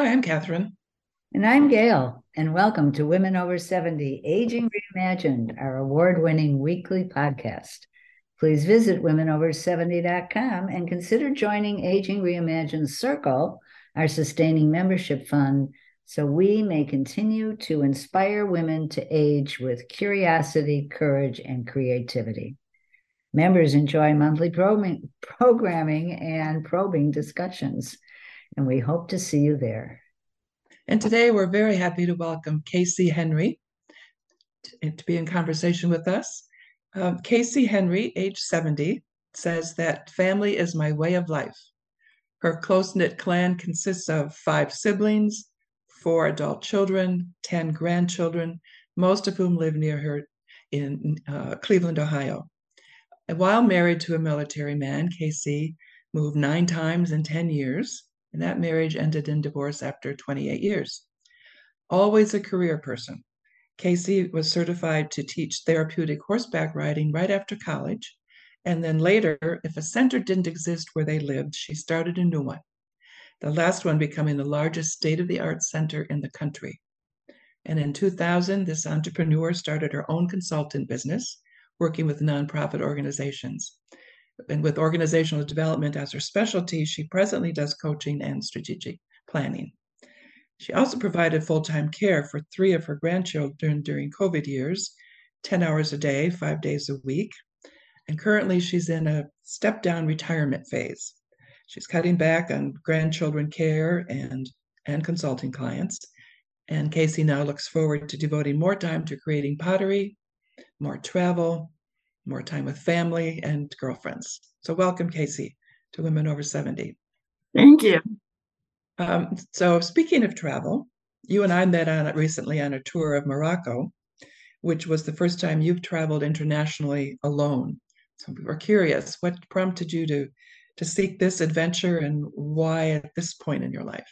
Hi, I'm Catherine. And I'm Gail, and welcome to Women Over 70 Aging Reimagined, our award winning weekly podcast. Please visit womenover70.com and consider joining Aging Reimagined Circle, our sustaining membership fund, so we may continue to inspire women to age with curiosity, courage, and creativity. Members enjoy monthly programming and probing discussions, and we hope to see you there. And today we're very happy to welcome KC Henry to, to be in conversation with us. Um, KC Henry, age 70, says that family is my way of life. Her close knit clan consists of five siblings, four adult children, 10 grandchildren, most of whom live near her in uh, Cleveland, Ohio. While married to a military man, KC moved nine times in 10 years, and that marriage ended in divorce after 28 years. Always a career person. KC was certified to teach therapeutic horseback riding right after college. And then later, if a center didn't exist where they lived, she started a new one, the last one becoming the largest state of the art center in the country. And in 2000, this entrepreneur started her own consultant business working with nonprofit organizations. And with organizational development as her specialty, she presently does coaching and strategic planning. She also provided full time care for three of her grandchildren during COVID years, 10 hours a day, five days a week. And currently, she's in a step down retirement phase. She's cutting back on grandchildren care and, and consulting clients. And KC now looks forward to devoting more time to creating pottery, more travel, more time with family and girlfriends. So, welcome, KC, to Women Over 70. Thank you. Um, so, speaking of travel, you and I met on recently on a tour of Morocco, which was the first time you've traveled internationally alone. So, we were curious what prompted you to to seek this adventure and why at this point in your life?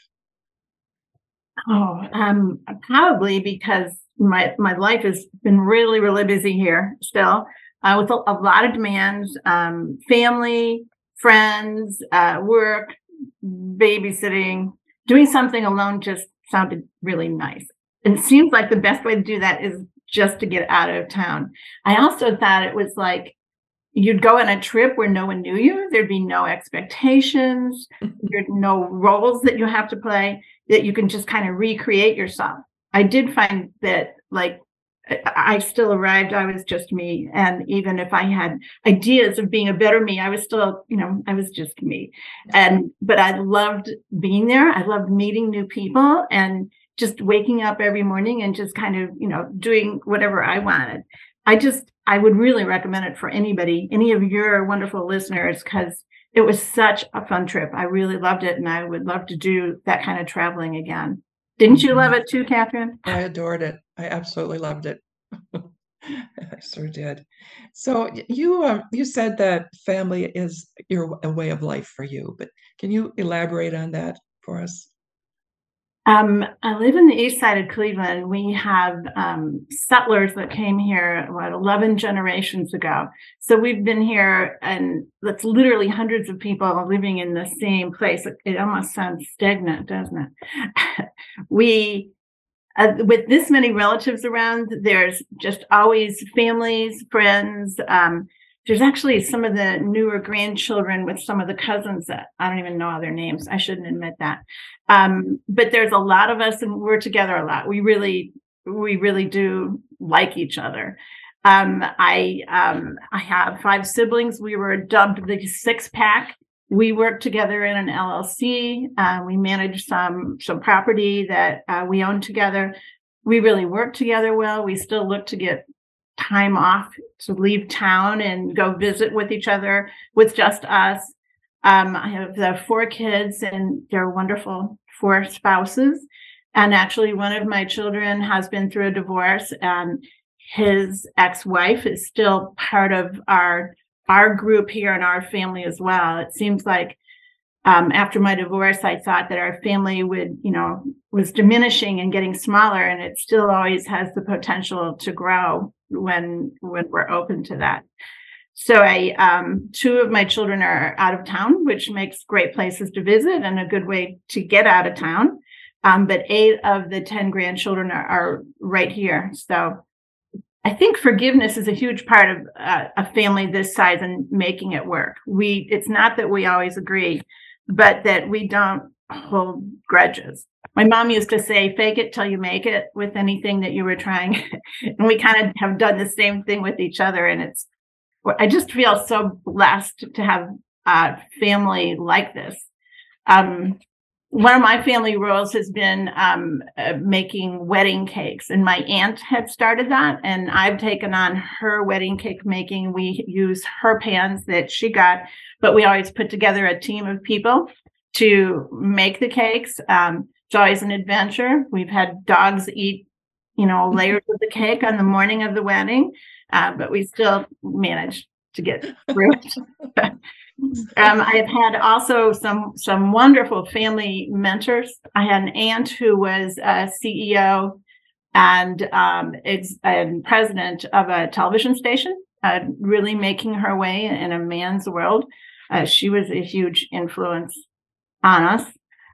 Oh, um, probably because my my life has been really really busy here still uh, with a, a, lot of demands um, family friends uh, work babysitting doing something alone just sounded really nice. And it seems like the best way to do that is just to get out of town. I also thought it was like you'd go on a trip where no one knew you there'd be no expectations there's no roles that you have to play that you can just kind of recreate yourself. I did find that like I still arrived, I was just me. And even if I had ideas of being a better me, I was still, you know, I was just me. And, but I loved being there. I loved meeting new people and just waking up every morning and just kind of, you know, doing whatever I wanted. I just, I would really recommend it for anybody, any of your wonderful listeners, because it was such a fun trip. I really loved it. And I would love to do that kind of traveling again. Didn't you love it too, Catherine? I adored it. I absolutely loved it. I sure did. So you um, you said that family is your a way of life for you, but can you elaborate on that for us? Um, I live in the east side of Cleveland. We have um, settlers that came here about 11 generations ago. So we've been here, and that's literally hundreds of people living in the same place. It almost sounds stagnant, doesn't it? we, uh, with this many relatives around, there's just always families, friends. Um, there's actually some of the newer grandchildren with some of the cousins that I don't even know their names. I shouldn't admit that. Um, but there's a lot of us and we're together a lot. We really, we really do like each other. Um, I um, I have five siblings. We were dubbed the six pack. We work together in an LLC. Uh, we manage some some property that uh, we own together. We really work together well. We still look to get time off to leave town and go visit with each other with just us. Um, I have the four kids and they're wonderful four spouses. And actually, one of my children has been through a divorce, and his ex-wife is still part of our our group here in our family as well. It seems like um, after my divorce, I thought that our family would, you know, was diminishing and getting smaller, and it still always has the potential to grow when when we're open to that. So I um, two of my children are out of town, which makes great places to visit and a good way to get out of town. Um, but eight of the 10 grandchildren are, are right here. So I think forgiveness is a huge part of uh, a family this size and making it work. We it's not that we always agree, but that we don't hold grudges. My mom used to say, fake it till you make it with anything that you were trying. and we kind of have done the same thing with each other. And it's, I just feel so blessed to have a family like this. Um, one of my family roles has been um, uh, making wedding cakes, and my aunt had started that, and I've taken on her wedding cake making. We use her pans that she got, but we always put together a team of people to make the cakes. Um, it's always an adventure. We've had dogs eat, you know, layers of the cake on the morning of the wedding, uh, but we still managed to get through it. Um, I've had also some some wonderful family mentors. I had an aunt who was a CEO and um, ex- and president of a television station, uh, really making her way in a man's world. Uh, she was a huge influence on us,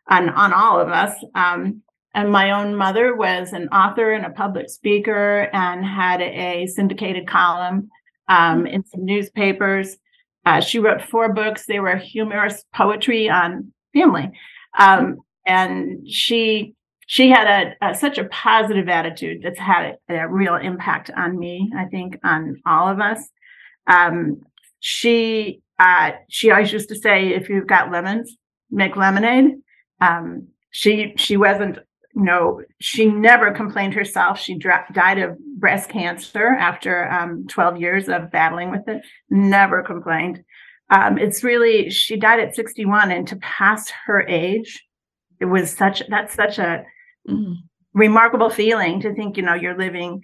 on on all of us. Um, and my own mother was an author and a public speaker, and had a syndicated column um, in some newspapers. Uh, she wrote four books. They were humorous poetry on family, um, and she she had a, a, such a positive attitude that's had a, a, real impact on me. I think on all of us. Um, she uh, she always used to say, "If you've got lemons, make lemonade." Um, she she wasn't no, she never complained herself. She dra- died of breast cancer after um, 12 years of battling with it. Never complained. Um, it's really, she died at 61, and to pass her age, it was such, that's such a mm. remarkable feeling to think, you know, you're living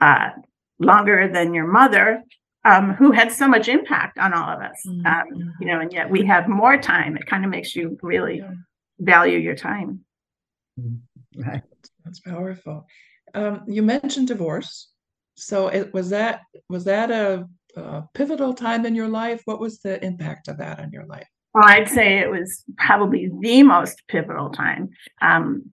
uh, longer than your mother. Um, who had so much impact on all of us, mm-hmm. um, you know, and yet we have more time. It kind of makes you really value your time. Mm-hmm. Right. That's powerful. Um, you mentioned divorce. So it was that was that a, a, pivotal time in your life? What was the impact of that on your life? Well, I'd say it was probably the most pivotal time. Um,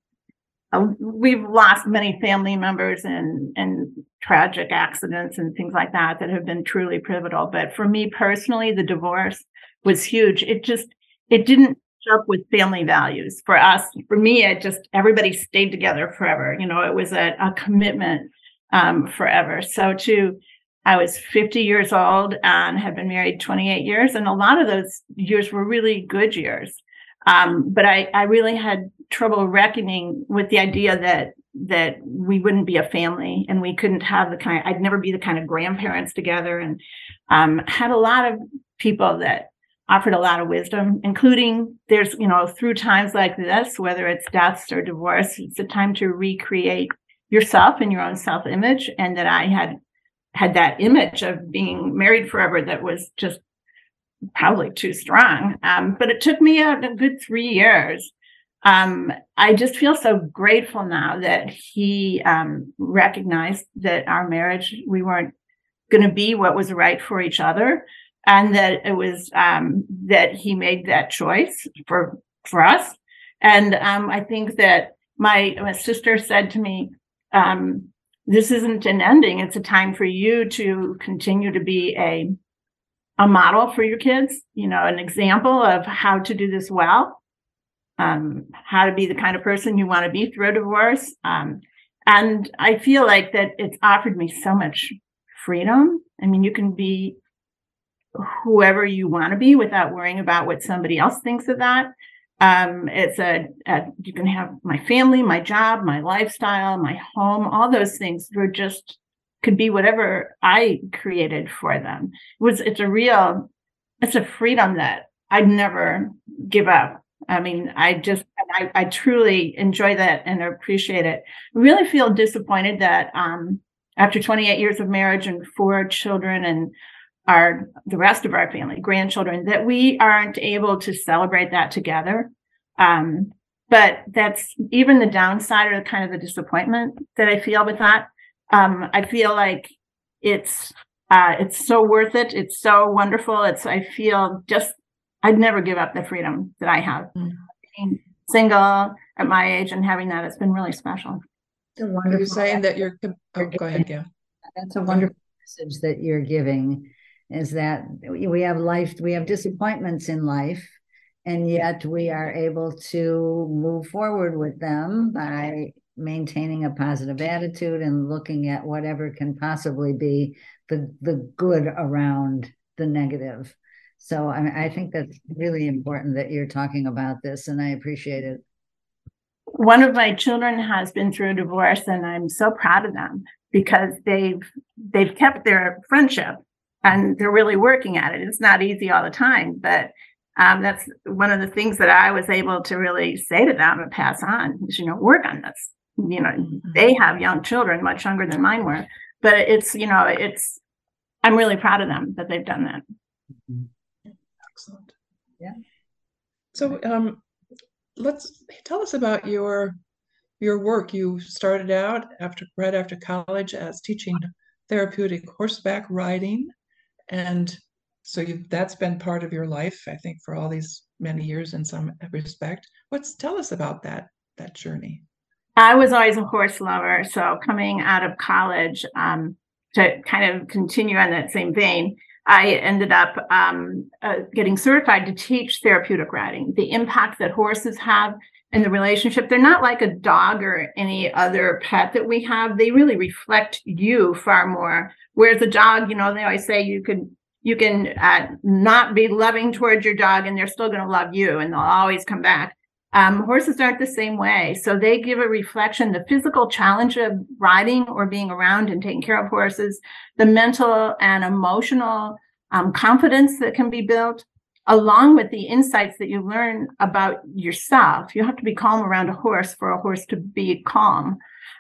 we've lost many family members and and tragic accidents and things like that that have been truly pivotal. But for me personally, the divorce was huge. It just it didn't up with family values. For us for me it just everybody stayed together forever. You know it was a, a commitment um, forever. So to i was 50 years old and had been married 28 years and a lot of those years were really good years. Um, but I, I really had trouble reckoning with the idea that that we wouldn't be a family and we couldn't have the kind i'd never be the kind of grandparents together. And um, had a lot of people that offered a lot of wisdom, including there's, you know, through times like this, whether it's deaths or divorce, it's a time to recreate yourself and your own self image. And that I had had that image of being married forever that was just probably too strong. Um, but it took me a, a good three years. Um, I just feel so grateful now that he um, recognized that our marriage, we weren't going to be what was right for each other and that it was um, that he made that choice for for us. And um, I think that my, my sister said to me, um, "This isn't an ending; it's a time for you to continue to be a a model for your kids. You know, an example of how to do this well, um, how to be the kind of person you want to be through a divorce." Um, and I feel like that it's offered me so much freedom. I mean, you can be whoever you want to be without worrying about what somebody else thinks of that. Um, it's a, a, you can have my family, my job, my lifestyle, my home, all those things were just could be whatever I created for them. It was it's a real it's a freedom that I'd never give up. I mean, I just I, I truly enjoy that and appreciate it. I really feel disappointed that um, after 28 years of marriage and four children and our the rest of our family, grandchildren, that we aren't able to celebrate that together. Um, but that's even the downside or kind of the disappointment that I feel with that. Um, I feel like it's uh, it's so worth it. It's so wonderful. It's I feel just I'd never give up the freedom that I have. Mm. single at my age and having that, it's been really special. It's a Are wonderful. you saying that you're, com- oh, go ahead, Gail. That's a wonderful message that you're giving is that we have life, we have disappointments in life. And yet we are able to move forward with them by maintaining a positive attitude and looking at whatever can possibly be the, the good around the negative. So I, I think that's really important that you're talking about this and I appreciate it. One of my children has been through a divorce and I'm so proud of them because they've they've kept their friendship and they're really working at it. It's not easy all the time, but um, that's one of the things that I was able to really say to them and pass on is, you know, work on this. You know, Mhm. they have young children, much younger than mine were, but it's, you know, it's, I'm really proud of them that they've done that. Excellent. Yeah. So, um, let's tell us about your your work. You started out after right after college as teaching therapeutic horseback riding, and so that's been part of your life, I think, for all these many years in some respect. What's tell us about that that journey? I was always a horse lover. So coming out of college, um, to kind of continue on that same vein, I ended up um, uh, getting certified to teach therapeutic riding, the impact that horses have in the relationship. They're not like a dog or any other pet that we have. They really reflect you far more. Whereas a dog, you know, they always say you can you can uh, not be loving towards your dog and they're still going to love you and they'll always come back. Um, horses aren't the same way. So they give a reflection, the physical challenge of riding or being around and taking care of horses, the mental and emotional um, confidence that can be built, along with the insights that you learn about yourself. You have to be calm around a horse for a horse to be calm.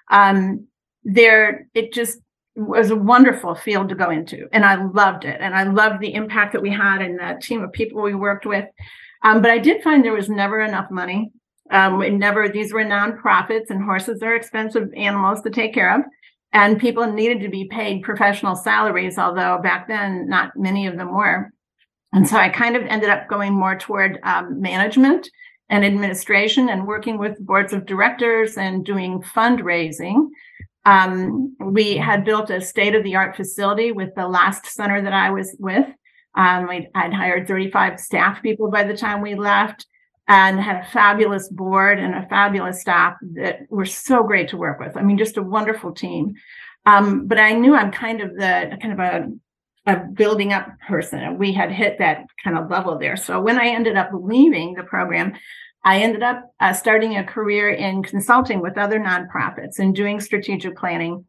Um, there, it just was a wonderful field to go into, and I loved it. And I loved the impact that we had and the team of people we worked with. Um, but I did find there was never enough money. Um, never, these were nonprofits and horses are expensive animals to take care of. And people needed to be paid professional salaries, although back then not many of them were. And so I kind of ended up going more toward um, management and administration and working with boards of directors and doing fundraising. Um, we had built a state of the art facility with the last center that I was with. Um, I'd, hired 35 staff people by the time we left and had a fabulous board and a fabulous staff that were so great to work with. I mean, just a wonderful team. Um, but I knew I'm kind of the kind of a, a building up person, and we had hit that kind of level there. So when I ended up leaving the program, I ended up uh, starting a career in consulting with other nonprofits and doing strategic planning.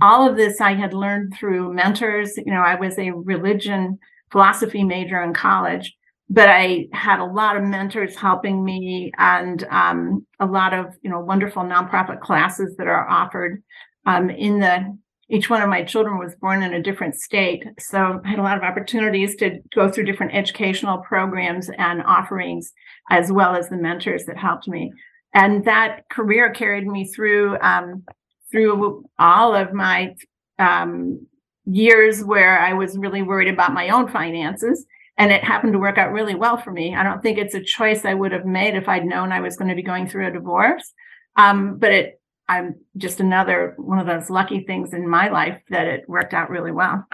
All of this I had learned through mentors. You know, I was a religion philosophy major in college, but I had a lot of mentors helping me and um, a lot of you know wonderful nonprofit classes that are offered um, in the. Each one of my children was born in a different state, so I had a lot of opportunities to go through different educational programs and offerings, as well as the mentors that helped me. And that career carried me through um, through all of my um, years where I was really worried about my own finances. And it happened to work out really well for me. I don't think it's a choice I would have made if I'd known I was going to be going through a divorce. Um, but it, I'm just another one of those lucky things in my life that it worked out really well.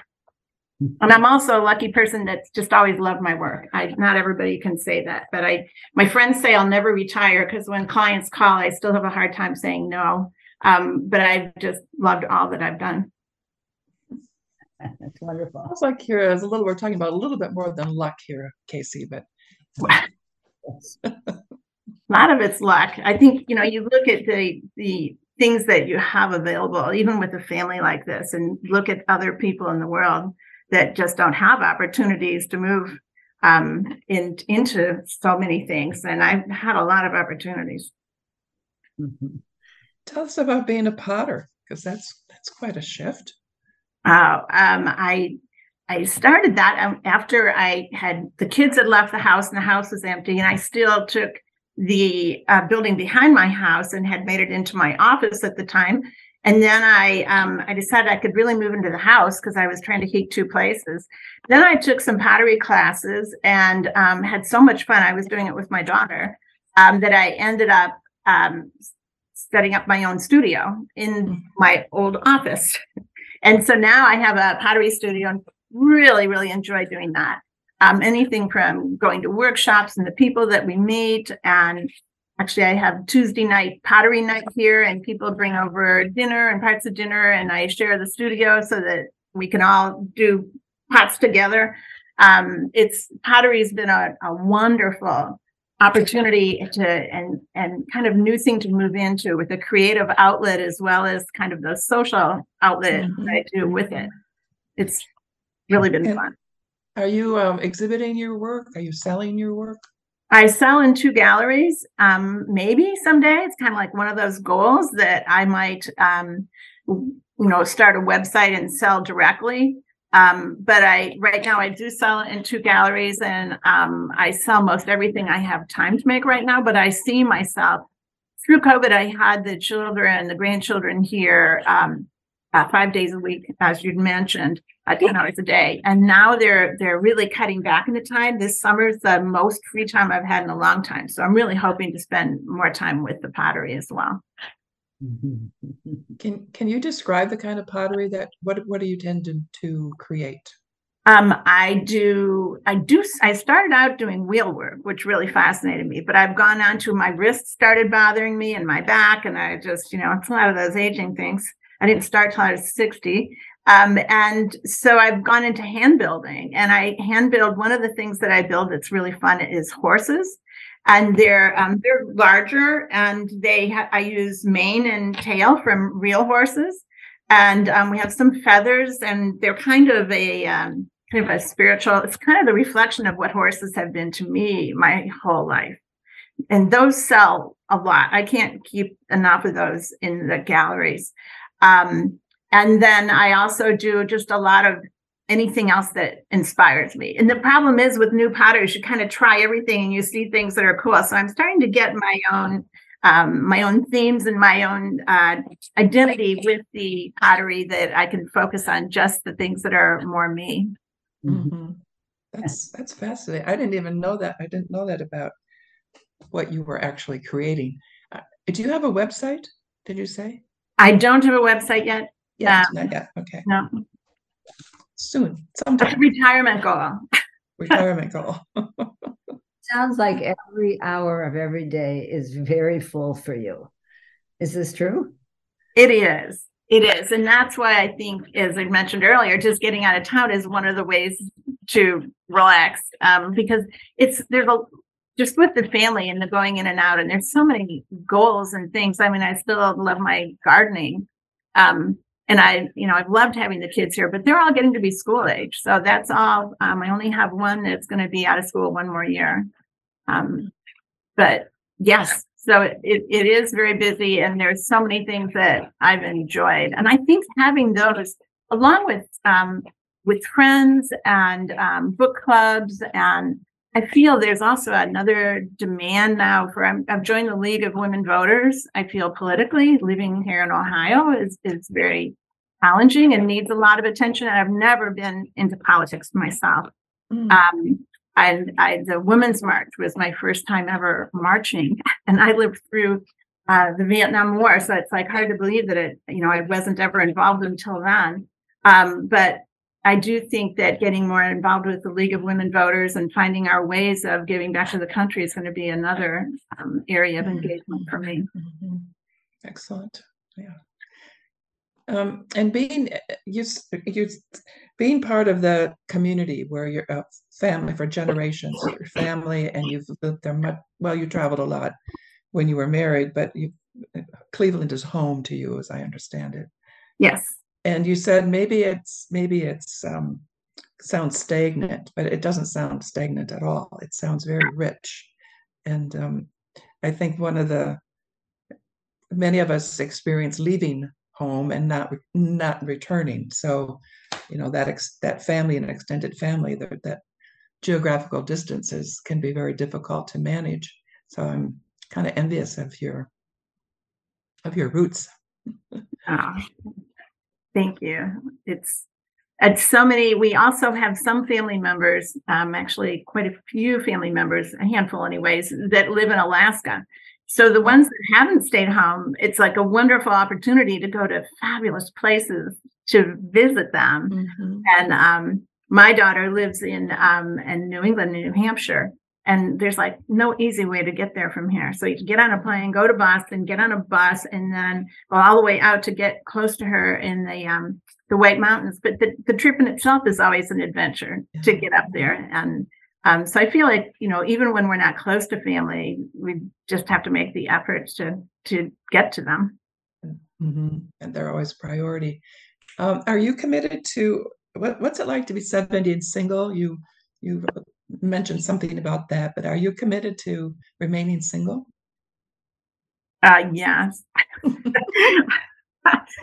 And I'm also a lucky person that's just always loved my work. I not everybody can say that, but I my friends say I'll never retire because when clients call, I still have a hard time saying no. Um, but I've just loved all that I've done. That's wonderful. Sounds like here is a little, we're talking about a little bit more than luck here, KC, but a lot of it's luck. I think, you know, you look at the the things that you have available, even with a family like this, and look at other people in the world that just don't have opportunities to move um, in, into so many things. And I've had a lot of opportunities. Mhm. tell us about being a potter, because that's that's quite a shift. Uh, um, I I started that um, after I had the kids had left the house and the house was empty, and I still took the uh, building behind my house and had made it into my office at the time. And then I um, I decided I could really move into the house because I was trying to keep two places. Then I took some pottery classes and um, had so much fun. I was doing it with my daughter. um, that I ended up um, setting up my own studio in my old office. And so now I have a pottery studio and really, really enjoy doing that. Um, anything from going to workshops and the people that we meet. And actually, I have Tuesday night pottery night here, and people bring over dinner and parts of dinner, and I share the studio so that we can all do pots together. Um, it's pottery's been a, a wonderful opportunity to and and kind of new thing to move into with a creative outlet as well as kind of the social outlet Mhm. that I do with it. It's really been And- fun. Are you um, exhibiting your work? Are you selling your work? I sell in two galleries. Um, maybe someday it's kind of like one of those goals that I might, um, you know, start a website and sell directly. Um, but I right now I do sell in two galleries, and um, I sell most everything I have time to make right now. But I see myself through COVID. I had the children, the grandchildren here um, uh, five days a week, as you'd mentioned, uh, ten hours a day, and now they're they're really cutting back in the time. This summer's the most free time I've had in a long time, so I'm really hoping to spend more time with the pottery as well. Can can you describe the kind of pottery that what what do you tend to, to create? Um, I do, I do, I started out doing wheel work, which really fascinated me, but I've gone on to my wrists started bothering me and my back. And I just, you know, it's a lot of those aging things. I didn't start till I was 60. Um, and so I've gone into hand building and I hand build. One of the things that I build that's really fun is horses. And they're um, they're larger, and they ha- I use mane and tail from real horses, and um, we have some feathers, and they're kind of a um, kind of a spiritual. It's kind of the reflection of what horses have been to me my whole life, and those sell a lot. I can't keep enough of those in the galleries. Um, and then I also do just a lot of anything else that inspires me. And the problem is with new potters, you kind of try everything and you see things that are cool. So I'm starting to get my own um, my own themes and my own uh, identity with the pottery that I can focus on just the things that are more me. Mhm. That's that's fascinating. I didn't even know that. I didn't know that about what you were actually creating. Uh, do you have a website? Did you say? I don't have a website yet. Yes, Um, not yet. Okay, No, soon, sometime. retirement goal. Retirement goal. Sounds like every hour of every day is very full for you. Is this true? It is. It is. And that's why I think, as I mentioned earlier, just getting out of town is one of the ways to relax. Um, because it's there's a just with the family and the going in and out, and there's so many goals and things. I mean, I still love my gardening. Um, and I, you know, I've loved having the kids here, but they're all getting to be school age. So that's all. Um, I only have one that's going to be out of school one more year. Um, but yes, so it, it is very busy and there's so many things that I've enjoyed. And I think having those along with um, with friends and um, book clubs and I feel there's also another demand now for I'm, I've joined the League of Women Voters. I feel politically living here in Ohio is is very challenging and needs a lot of attention. And I've never been into politics myself. Mm. Um, and I, the Women's March was my first time ever marching, and I lived through uh, the Vietnam War, so it's like hard to believe that it, you know, I wasn't ever involved until then. Um, but I do think that getting more involved with the League of Women Voters and finding our ways of giving back to the country is going to be another um, area of engagement for me. Mhm. Excellent. Yeah. Um, and being uh, you you being part of the community where you're a family for generations, your family, and you've lived there much. Well, you traveled a lot when you were married, but you Cleveland is home to you, as I understand it. Yes. And you said maybe it's maybe it's um, sounds stagnant, but it doesn't sound stagnant at all. It sounds very rich, and um, I think one of the many of us experience leaving home and not not returning. So, you know that ex- that family and extended family that that geographical distances can be very difficult to manage. So I'm kind of envious of your of your roots. Oh, thank you. It's at so many. We also have some family members, um, actually quite a few family members, a handful, anyways, that live in Alaska. So the ones that haven't stayed home, it's like a wonderful opportunity to go to fabulous places to visit them. Mm-hmm. And um, my daughter lives in um, in New England, in New Hampshire, and there's like no easy way to get there from here. So you get on a plane, go to Boston, get on a bus, and then go all the way out to get close to her in the um, the White Mountains. But the, the trip in itself is always an adventure to get up there and um, so I feel like you know, even when we're not close to family, we just have to make the effort to to get to them. Mm-hmm. And they're always priority. Um, are you committed to what, what's it like to be seventy and single? You you mentioned something about that, but are you committed to remaining single? Uh, yes.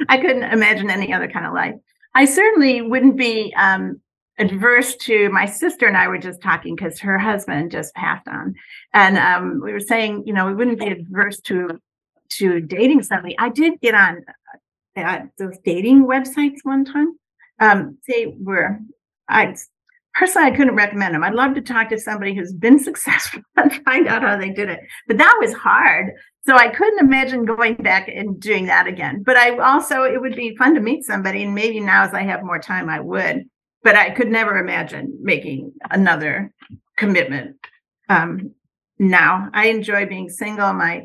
I couldn't imagine any other kind of life. I certainly wouldn't be um, adverse to my sister and I were just talking because her husband just passed on, and um, we were saying, you know, we wouldn't be adverse to to dating somebody. I did get on uh, those dating websites one time. Um, they were, I personally, I couldn't recommend them. I'd love to talk to somebody who's been successful and find out how they did it, but that was hard. So I couldn't imagine going back and doing that again. But I also, it would be fun to meet somebody, and maybe now as I have more time, I would but I could never imagine making another commitment. Um, now I enjoy being single. My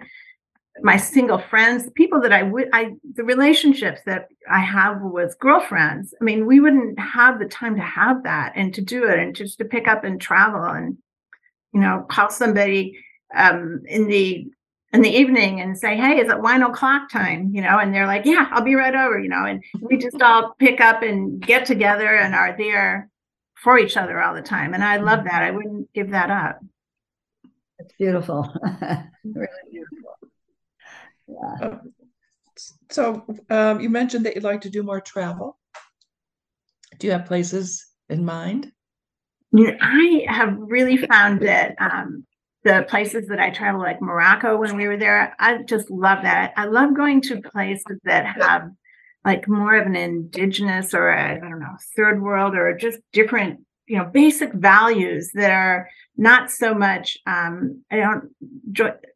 my single friends, people that I would, I the relationships that I have with girlfriends. I mean, we wouldn't have the time to have that and to do it and just to pick up and travel and you know call somebody um, in the in the evening and say, Hey, is it wine o'clock time? You know, and they're like, Yeah, I'll be right over, you know, and we just all pick up and get together and are there for each other all the time. And I love that. I wouldn't give that up. It's beautiful. really beautiful. Yeah. Uh, so um, you mentioned that you'd like to do more travel. Do you have places in mind? I have really found that um, the places that I travel, like Morocco when we were there, I just love that. I love going to places that have like more of an indigenous or I don't know, third world or just different, you know, basic values that are not so much. Um, I don't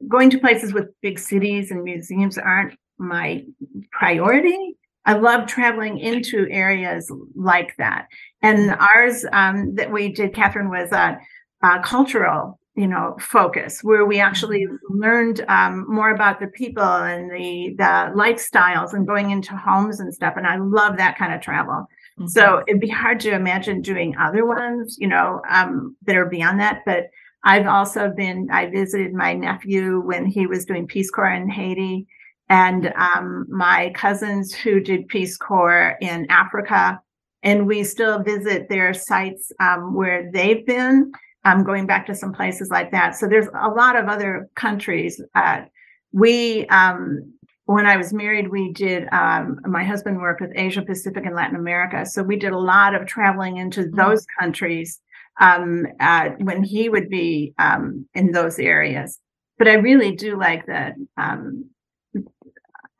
going to places with big cities and museums aren't my priority. I love traveling into areas like that. And ours um, that we did, Catherine, was a, a cultural you know focus where we actually mm-hmm. learned um, more about the people and the the lifestyles and going into homes and stuff and i love that kind of travel mm-hmm. so it'd be hard to imagine doing other ones you know um, that are beyond that but i've also been i visited my nephew when he was doing peace corps in haiti and um, my cousins who did peace corps in africa and we still visit their sites um, where they've been um, going back to some places like that. So there's a lot of other countries. Uh, we, um, when I was married, we did, um, my husband worked with Asia Pacific and Latin America. So we did a lot of traveling into mm-hmm. those countries um, uh, when he would be um, in those areas. But I really do like that. Um,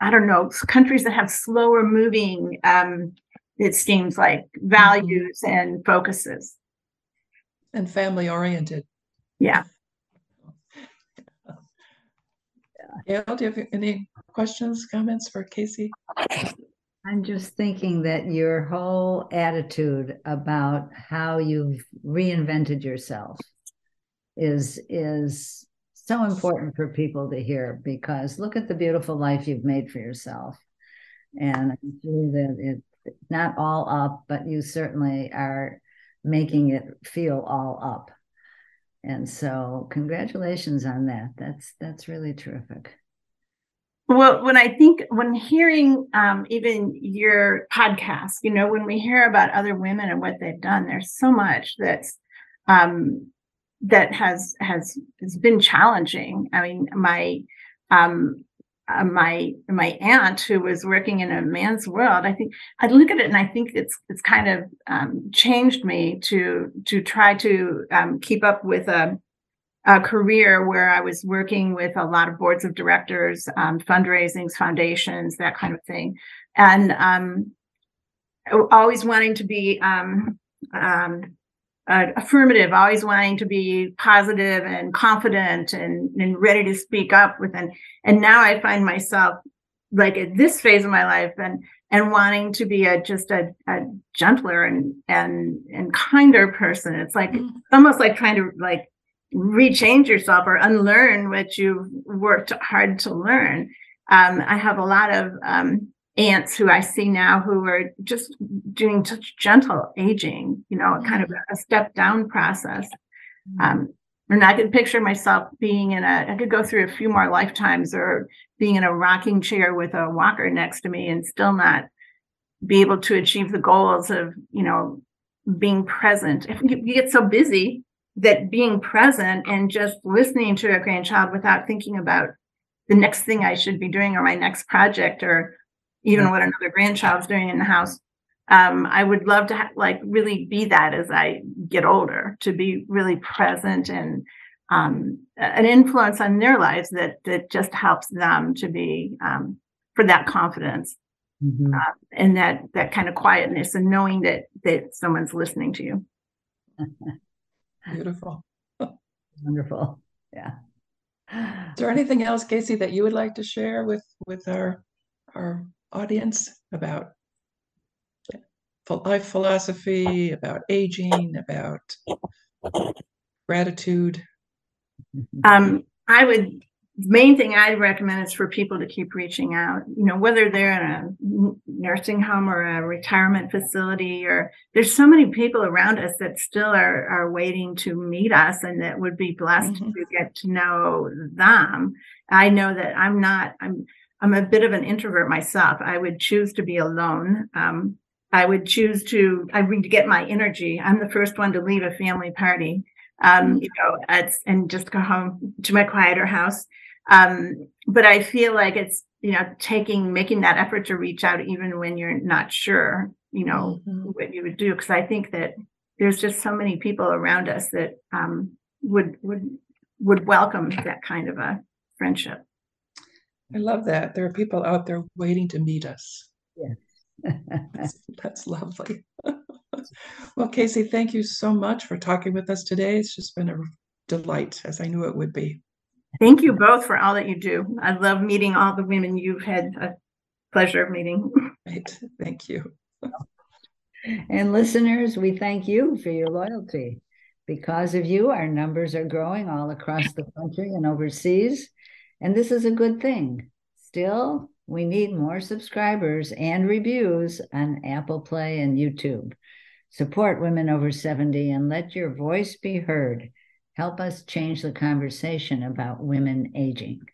I don't know, countries that have slower moving, it seems like mm-hmm. values and focuses and family oriented. Yeah. Yeah. Gail, do you have any questions, comments for KC? I'm just thinking that your whole attitude about how you've reinvented yourself is is so important for people to hear because look at the beautiful life you've made for yourself. And I'm sure that it's not all up, but you certainly are making it feel all up. And so congratulations on that. That's that's really terrific. Well, when I think when hearing um, even your podcast, you know, when we hear about other women and what they've done, there's so much that's um, that has has has been challenging. I mean, my um, uh, my my aunt who was working in a man's world i think i look at it and i think it's it's kind of um, changed me to to try to um, keep up with a, a, career where i was working with a lot of boards of directors um, fundraisings foundations that kind of thing and um, always wanting to be um, um, uh, affirmative, always wanting to be positive and confident and, and ready to speak up within. And now I find myself like at this phase of my life and and wanting to be a just a, a gentler and and and kinder person. It's like mm-hmm. almost like trying to like rechange yourself or unlearn what you've worked hard to learn. Um, I have a lot of um, aunts who I see now who are just doing such gentle aging, you know, kind of a step down process. Mm-hmm. Um, and I could picture myself being in a, I could go through a few more lifetimes or being in a rocking chair with a walker next to me and still not be able to achieve the goals of, you know, being present. If you get so busy that being present and just listening to a grandchild without thinking about the next thing I should be doing or my next project or even what another grandchild's doing in the house. Um, I would love to ha- like really be that as I get older, to be really present and um, an influence on their lives that that just helps them to be um, for that confidence mm-hmm. uh, and that that kind of quietness and knowing that that someone's listening to you. Beautiful. Wonderful. Yeah. Is there anything else, KC, that you would like to share with with our our audience about life philosophy, about aging, about gratitude? Um, I would main thing I recommend is for people to keep reaching out. You know, whether they're in a nursing home or a retirement facility, or there's so many people around us that still are are waiting to meet us, and that would be blessed mm-hmm. to get to know them. I know that I'm not. I'm I'm a bit of an introvert myself. I would choose to be alone. Um, I would choose to, I would get my energy. I'm the first one to leave a family party, um, mm-hmm. you know, and just go home to my quieter house. Um, but I feel like it's, you know, taking, making that effort to reach out even when you're not sure, you know, mm-hmm. what you would do. Cause I think that there's just so many people around us that um, would, would, would welcome that kind of a friendship. I love that. There are people out there waiting to meet us. Yeah. that's, that's lovely. well, KC, thank you so much for talking with us today. It's just been a delight, as I knew it would be. Thank you both for all that you do. I love meeting all the women you've had a pleasure of meeting. Right. Thank you. and listeners, we thank you for your loyalty. Because of you, our numbers are growing all across the country and overseas. And this is a good thing. Still, we need more subscribers and reviews on Apple Play and YouTube. Support women over 70 and let your voice be heard. Help us change the conversation about women aging.